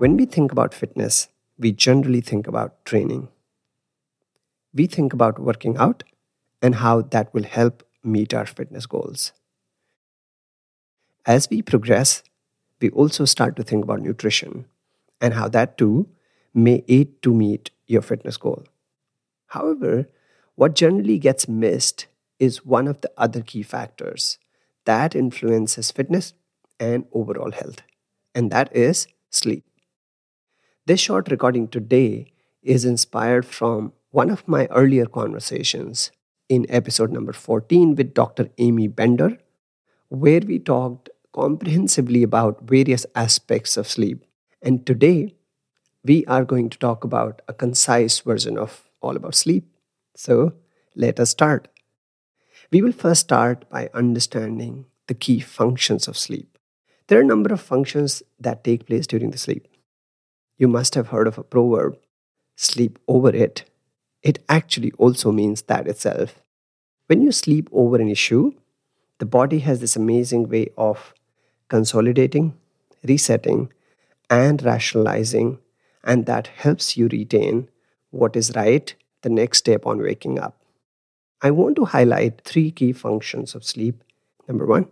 When we think about fitness, we generally think about training. We think about working out and how that will help meet our fitness goals. As we progress, we also start to think about nutrition and how that too may aid to meet your fitness goal. However, what generally gets missed is one of the other key factors that influences fitness and overall health, and that is sleep. This short recording today is inspired from one of my earlier conversations in episode number 14 with Dr. Amy Bender, where we talked comprehensively about various aspects of sleep. And today, we are going to talk about a concise version of all about sleep. So, let us start. We will first start by understanding the key functions of sleep. There are a number of functions that take place during the sleep. You must have heard of a proverb sleep over it. It actually also means that itself. When you sleep over an issue, the body has this amazing way of consolidating, resetting, and rationalizing, and that helps you retain what is right the next step on waking up. I want to highlight three key functions of sleep. Number one,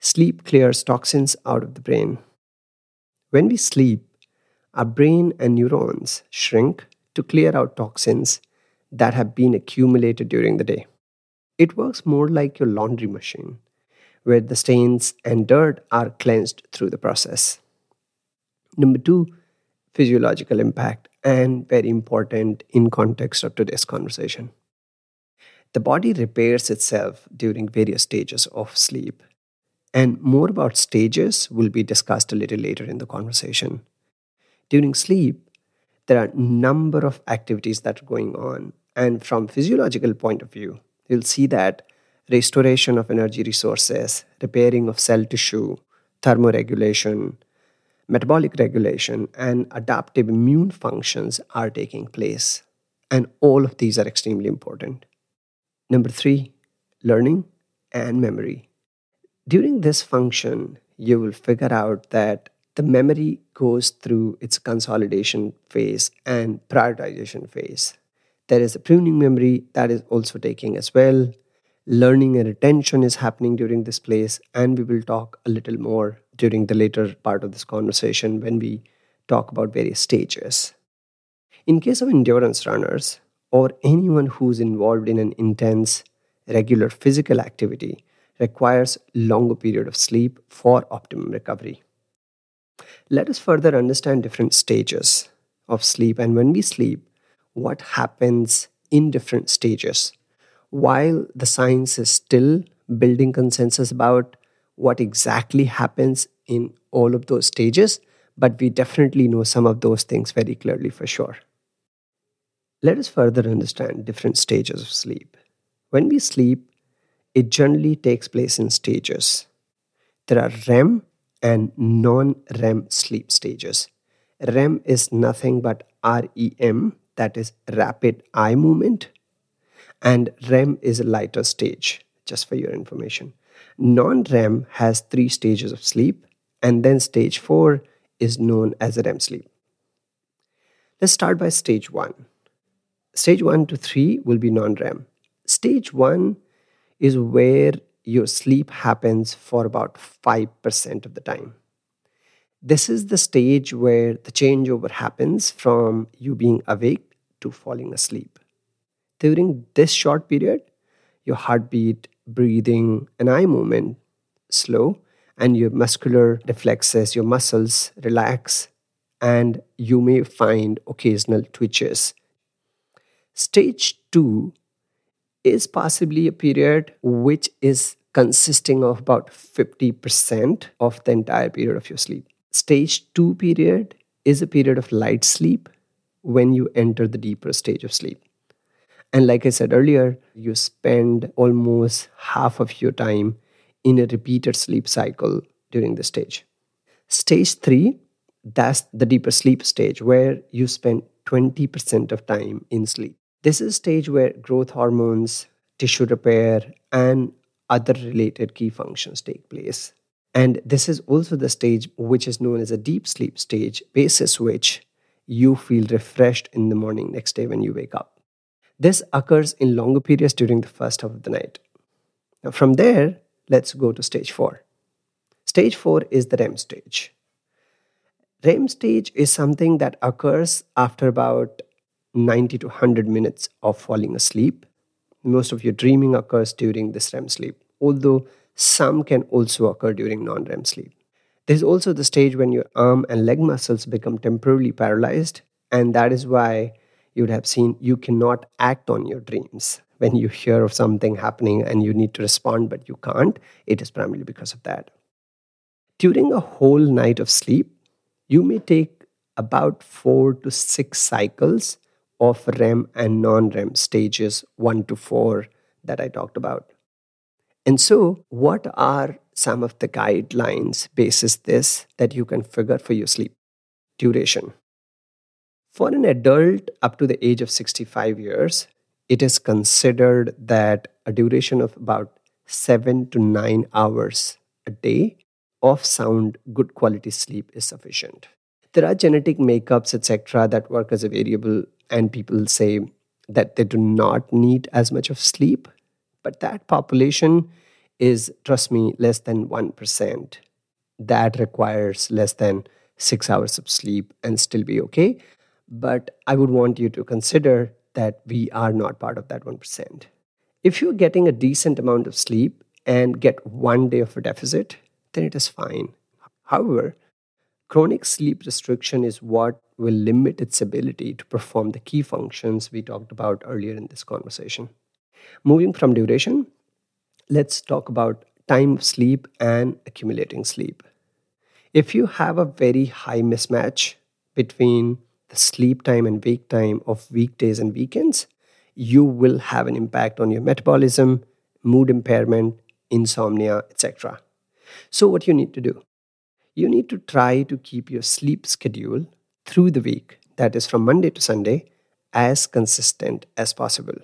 sleep clears toxins out of the brain. When we sleep, our brain and neurons shrink to clear out toxins that have been accumulated during the day. It works more like your laundry machine where the stains and dirt are cleansed through the process. Number two, physiological impact, and very important in context of today's conversation. The body repairs itself during various stages of sleep, and more about stages will be discussed a little later in the conversation. During sleep, there are a number of activities that are going on, and from physiological point of view, you'll see that restoration of energy resources, repairing of cell tissue, thermoregulation, metabolic regulation, and adaptive immune functions are taking place. And all of these are extremely important. Number three, learning and memory. During this function, you will figure out that the memory goes through its consolidation phase and prioritization phase. There is a pruning memory that is also taking as well. Learning and retention is happening during this place and we will talk a little more during the later part of this conversation when we talk about various stages. In case of endurance runners or anyone who's involved in an intense regular physical activity requires longer period of sleep for optimum recovery let us further understand different stages of sleep and when we sleep what happens in different stages while the science is still building consensus about what exactly happens in all of those stages, but we definitely know some of those things very clearly for sure. Let us further understand different stages of sleep. When we sleep, it generally takes place in stages. There are REM and non REM sleep stages. REM is nothing but REM, that is rapid eye movement, and REM is a lighter stage, just for your information. Non REM has three stages of sleep, and then stage four is known as REM sleep. Let's start by stage one. Stage one to three will be non REM. Stage one is where your sleep happens for about 5% of the time. This is the stage where the changeover happens from you being awake to falling asleep. During this short period, your heartbeat, breathing, and eye movement slow, and your muscular reflexes, your muscles relax, and you may find occasional twitches. Stage two is possibly a period which is consisting of about 50% of the entire period of your sleep. Stage two period is a period of light sleep when you enter the deeper stage of sleep. And like I said earlier, you spend almost half of your time in a repeated sleep cycle during this stage. Stage three, that's the deeper sleep stage where you spend 20% of time in sleep. This is a stage where growth hormones, tissue repair, and other related key functions take place. And this is also the stage which is known as a deep sleep stage, basis which you feel refreshed in the morning next day when you wake up. This occurs in longer periods during the first half of the night. Now, from there, let's go to stage four. Stage four is the REM stage. REM stage is something that occurs after about 90 to 100 minutes of falling asleep. Most of your dreaming occurs during this REM sleep, although some can also occur during non REM sleep. There's also the stage when your arm and leg muscles become temporarily paralyzed, and that is why you would have seen you cannot act on your dreams. When you hear of something happening and you need to respond, but you can't, it is primarily because of that. During a whole night of sleep, you may take about four to six cycles of REM and non REM stages, one to four, that I talked about. And so, what are some of the guidelines basis this that you can figure for your sleep duration? For an adult up to the age of 65 years, it is considered that a duration of about seven to nine hours a day of sound, good quality sleep is sufficient. There are genetic makeups, etc., that work as a variable, and people say that they do not need as much of sleep but that population is, trust me, less than 1%. That requires less than six hours of sleep and still be okay. But I would want you to consider that we are not part of that 1%. If you're getting a decent amount of sleep and get one day of a deficit, then it is fine. However, chronic sleep restriction is what will limit its ability to perform the key functions we talked about earlier in this conversation. Moving from duration, let's talk about time of sleep and accumulating sleep. If you have a very high mismatch between the sleep time and wake time of weekdays and weekends, you will have an impact on your metabolism, mood impairment, insomnia, etc. So, what you need to do? You need to try to keep your sleep schedule through the week, that is from Monday to Sunday, as consistent as possible.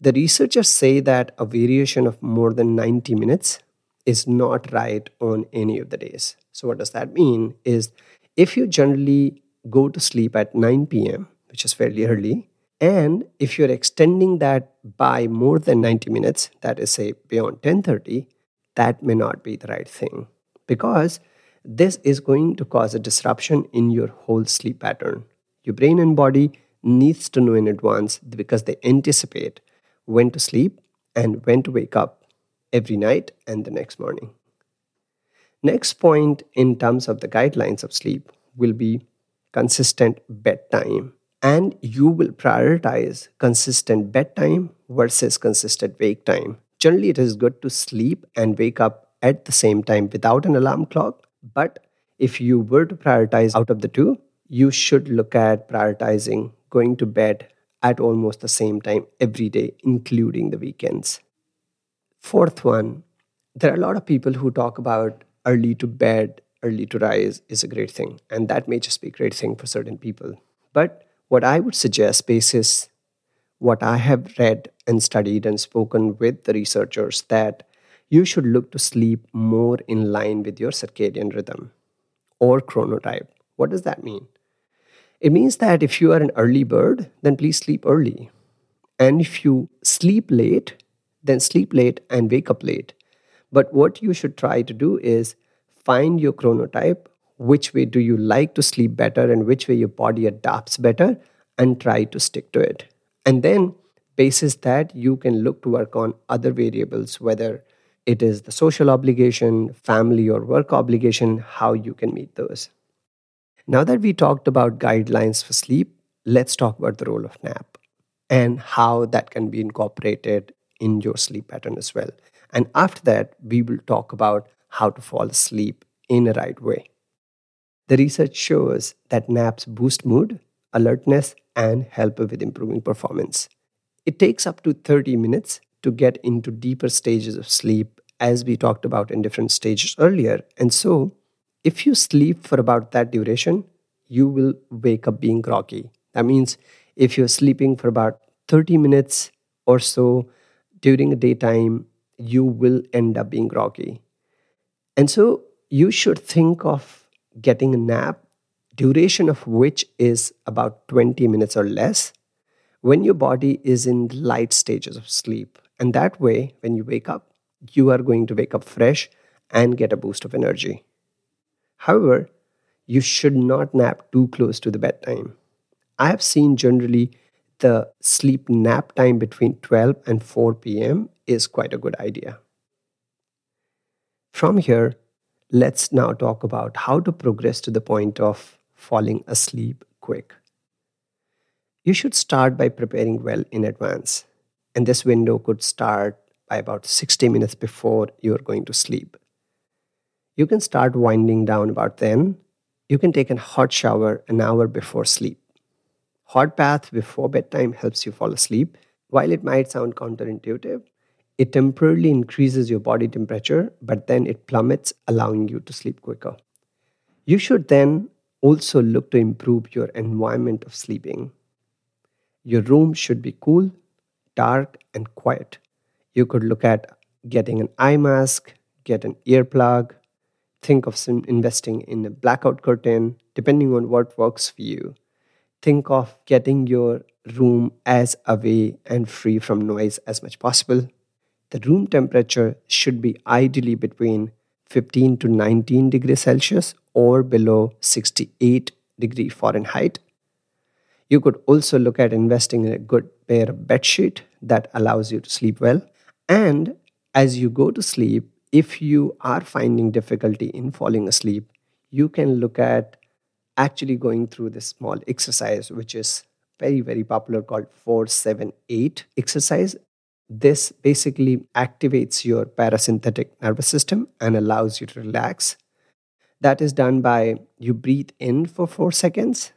The researchers say that a variation of more than 90 minutes is not right on any of the days. So, what does that mean? Is if you generally go to sleep at 9 p.m., which is fairly early, and if you're extending that by more than 90 minutes, that is, say, beyond 10:30, that may not be the right thing because this is going to cause a disruption in your whole sleep pattern. Your brain and body needs to know in advance because they anticipate when to sleep and when to wake up every night and the next morning. Next point in terms of the guidelines of sleep will be consistent bedtime. And you will prioritize consistent bedtime versus consistent wake time. Generally, it is good to sleep and wake up at the same time without an alarm clock. But if you were to prioritize out of the two, you should look at prioritizing going to bed at almost the same time every day, including the weekends. Fourth one, there are a lot of people who talk about early to bed, early to rise is a great thing. And that may just be a great thing for certain people. But what I would suggest, basis what I have read and studied and spoken with the researchers, that you should look to sleep more in line with your circadian rhythm or chronotype. What does that mean? It means that if you are an early bird, then please sleep early. And if you sleep late, then sleep late and wake up late. But what you should try to do is find your chronotype, which way do you like to sleep better, and which way your body adapts better, and try to stick to it. And then, basis that, you can look to work on other variables, whether it is the social obligation, family or work obligation, how you can meet those. Now that we talked about guidelines for sleep, let's talk about the role of nap and how that can be incorporated in your sleep pattern as well. And after that, we will talk about how to fall asleep in a right way. The research shows that naps boost mood, alertness, and help with improving performance. It takes up to 30 minutes to get into deeper stages of sleep, as we talked about in different stages earlier. And so, if you sleep for about that duration, you will wake up being groggy. That means if you're sleeping for about 30 minutes or so during the daytime, you will end up being groggy. And so you should think of getting a nap, duration of which is about 20 minutes or less, when your body is in light stages of sleep. And that way, when you wake up, you are going to wake up fresh and get a boost of energy. However, you should not nap too close to the bedtime. I have seen generally the sleep nap time between 12 and 4 p.m. is quite a good idea. From here, let's now talk about how to progress to the point of falling asleep quick. You should start by preparing well in advance, and this window could start by about 60 minutes before you're going to sleep. You can start winding down about then. You can take a hot shower an hour before sleep. Hot bath before bedtime helps you fall asleep. While it might sound counterintuitive, it temporarily increases your body temperature, but then it plummets, allowing you to sleep quicker. You should then also look to improve your environment of sleeping. Your room should be cool, dark, and quiet. You could look at getting an eye mask, get an earplug, think of some investing in a blackout curtain, depending on what works for you. Think of getting your room as away and free from noise as much possible. The room temperature should be ideally between 15 to 19 degrees Celsius or below 68 degree Fahrenheit. You could also look at investing in a good pair of bedsheet that allows you to sleep well. And as you go to sleep, if you are finding difficulty in falling asleep, you can look at actually going through this small exercise, which is very, very popular called 478 exercise. This basically activates your parasympathetic nervous system and allows you to relax. That is done by you breathe in for four seconds,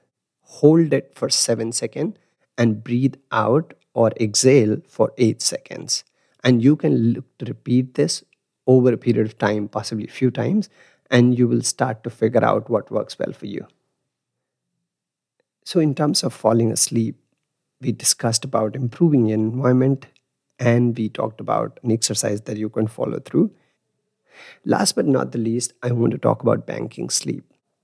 hold it for seven seconds, and breathe out or exhale for eight seconds. And you can look to repeat this over a period of time, possibly a few times, and you will start to figure out what works well for you. So, in terms of falling asleep, we discussed about improving your environment and we talked about an exercise that you can follow through. Last but not the least, I want to talk about banking sleep.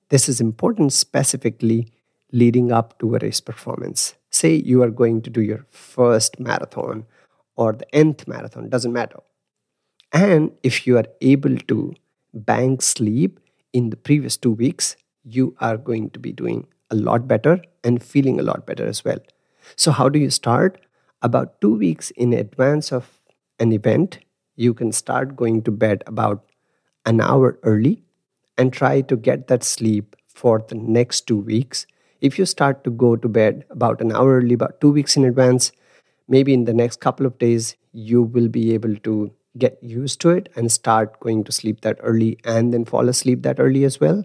This is important specifically leading up to a race performance. Say you are going to do your first marathon or the nth marathon, doesn't matter. And if you are able to bank sleep in the previous two weeks, you are going to be doing a lot better and feeling a lot better as well. So, how do you start? About two weeks in advance of an event, you can start going to bed about an hour early and try to get that sleep for the next two weeks. If you start to go to bed about an hour early, about two weeks in advance, maybe in the next couple of days, you will be able to get used to it and start going to sleep that early and then fall asleep that early as well.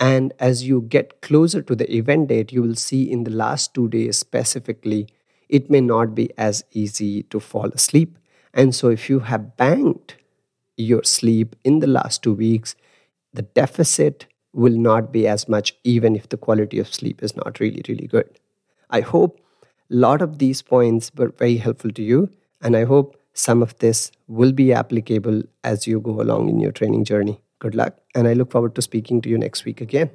And as you get closer to the event date, you will see in the last two days specifically, it may not be as easy to fall asleep. And so, if you have banked your sleep in the last two weeks, the deficit will not be as much, even if the quality of sleep is not really, really good. I hope a lot of these points were very helpful to you, and I hope some of this will be applicable as you go along in your training journey. Good luck, and I look forward to speaking to you next week again.